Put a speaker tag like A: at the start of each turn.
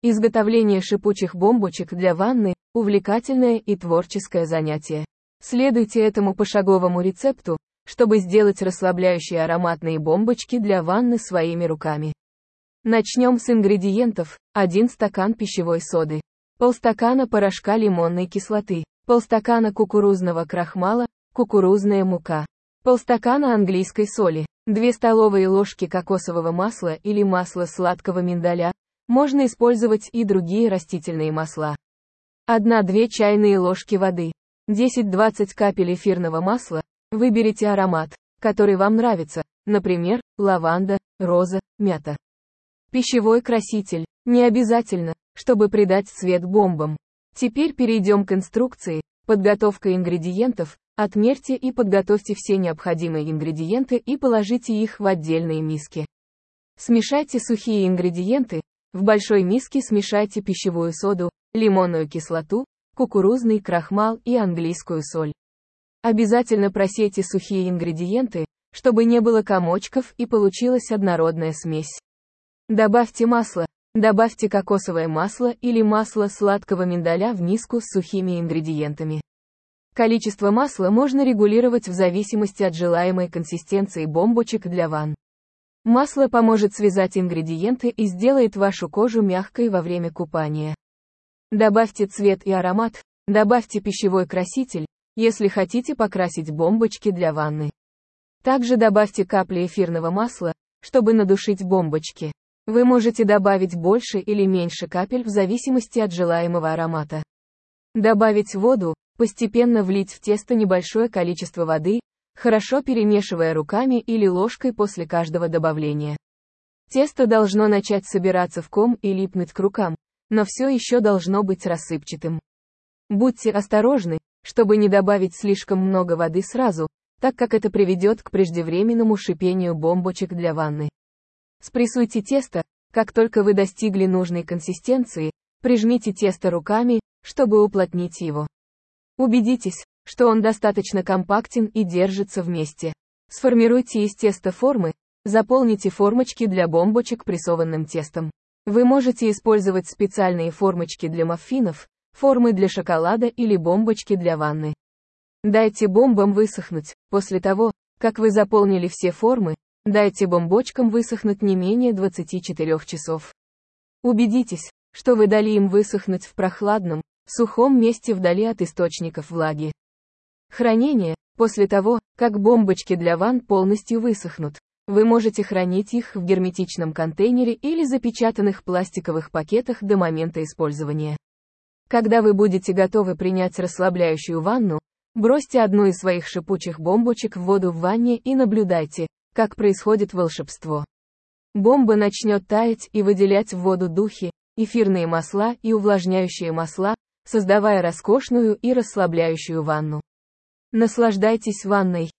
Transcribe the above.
A: Изготовление шипучих бомбочек для ванны – увлекательное и творческое занятие. Следуйте этому пошаговому рецепту, чтобы сделать расслабляющие ароматные бомбочки для ванны своими руками. Начнем с ингредиентов. 1 стакан пищевой соды, полстакана порошка лимонной кислоты, полстакана кукурузного крахмала, кукурузная мука, полстакана английской соли, 2 столовые ложки кокосового масла или масла сладкого миндаля, можно использовать и другие растительные масла. 1-2 чайные ложки воды, 10-20 капель эфирного масла, выберите аромат, который вам нравится, например, лаванда, роза, мята. Пищевой краситель. Не обязательно, чтобы придать цвет бомбам. Теперь перейдем к инструкции. Подготовка ингредиентов. Отмерьте и подготовьте все необходимые ингредиенты и положите их в отдельные миски. Смешайте сухие ингредиенты. В большой миске смешайте пищевую соду, лимонную кислоту, кукурузный крахмал и английскую соль. Обязательно просейте сухие ингредиенты, чтобы не было комочков и получилась однородная смесь. Добавьте масло. Добавьте кокосовое масло или масло сладкого миндаля в миску с сухими ингредиентами. Количество масла можно регулировать в зависимости от желаемой консистенции бомбочек для ванн. Масло поможет связать ингредиенты и сделает вашу кожу мягкой во время купания. Добавьте цвет и аромат, добавьте пищевой краситель, если хотите покрасить бомбочки для ванны. Также добавьте капли эфирного масла, чтобы надушить бомбочки. Вы можете добавить больше или меньше капель в зависимости от желаемого аромата. Добавить воду, постепенно влить в тесто небольшое количество воды, хорошо перемешивая руками или ложкой после каждого добавления. Тесто должно начать собираться в ком и липнуть к рукам, но все еще должно быть рассыпчатым. Будьте осторожны, чтобы не добавить слишком много воды сразу, так как это приведет к преждевременному шипению бомбочек для ванны. Спрессуйте тесто, как только вы достигли нужной консистенции, прижмите тесто руками, чтобы уплотнить его. Убедитесь, что он достаточно компактен и держится вместе. Сформируйте из теста формы, заполните формочки для бомбочек прессованным тестом. Вы можете использовать специальные формочки для маффинов, формы для шоколада или бомбочки для ванны. Дайте бомбам высохнуть. После того, как вы заполнили все формы, Дайте бомбочкам высохнуть не менее 24 часов. Убедитесь, что вы дали им высохнуть в прохладном, сухом месте вдали от источников влаги. Хранение. После того, как бомбочки для ванн полностью высохнут, вы можете хранить их в герметичном контейнере или запечатанных пластиковых пакетах до момента использования. Когда вы будете готовы принять расслабляющую ванну, бросьте одну из своих шипучих бомбочек в воду в ванне и наблюдайте, как происходит волшебство. Бомба начнет таять и выделять в воду духи, эфирные масла и увлажняющие масла, создавая роскошную и расслабляющую ванну. Наслаждайтесь ванной.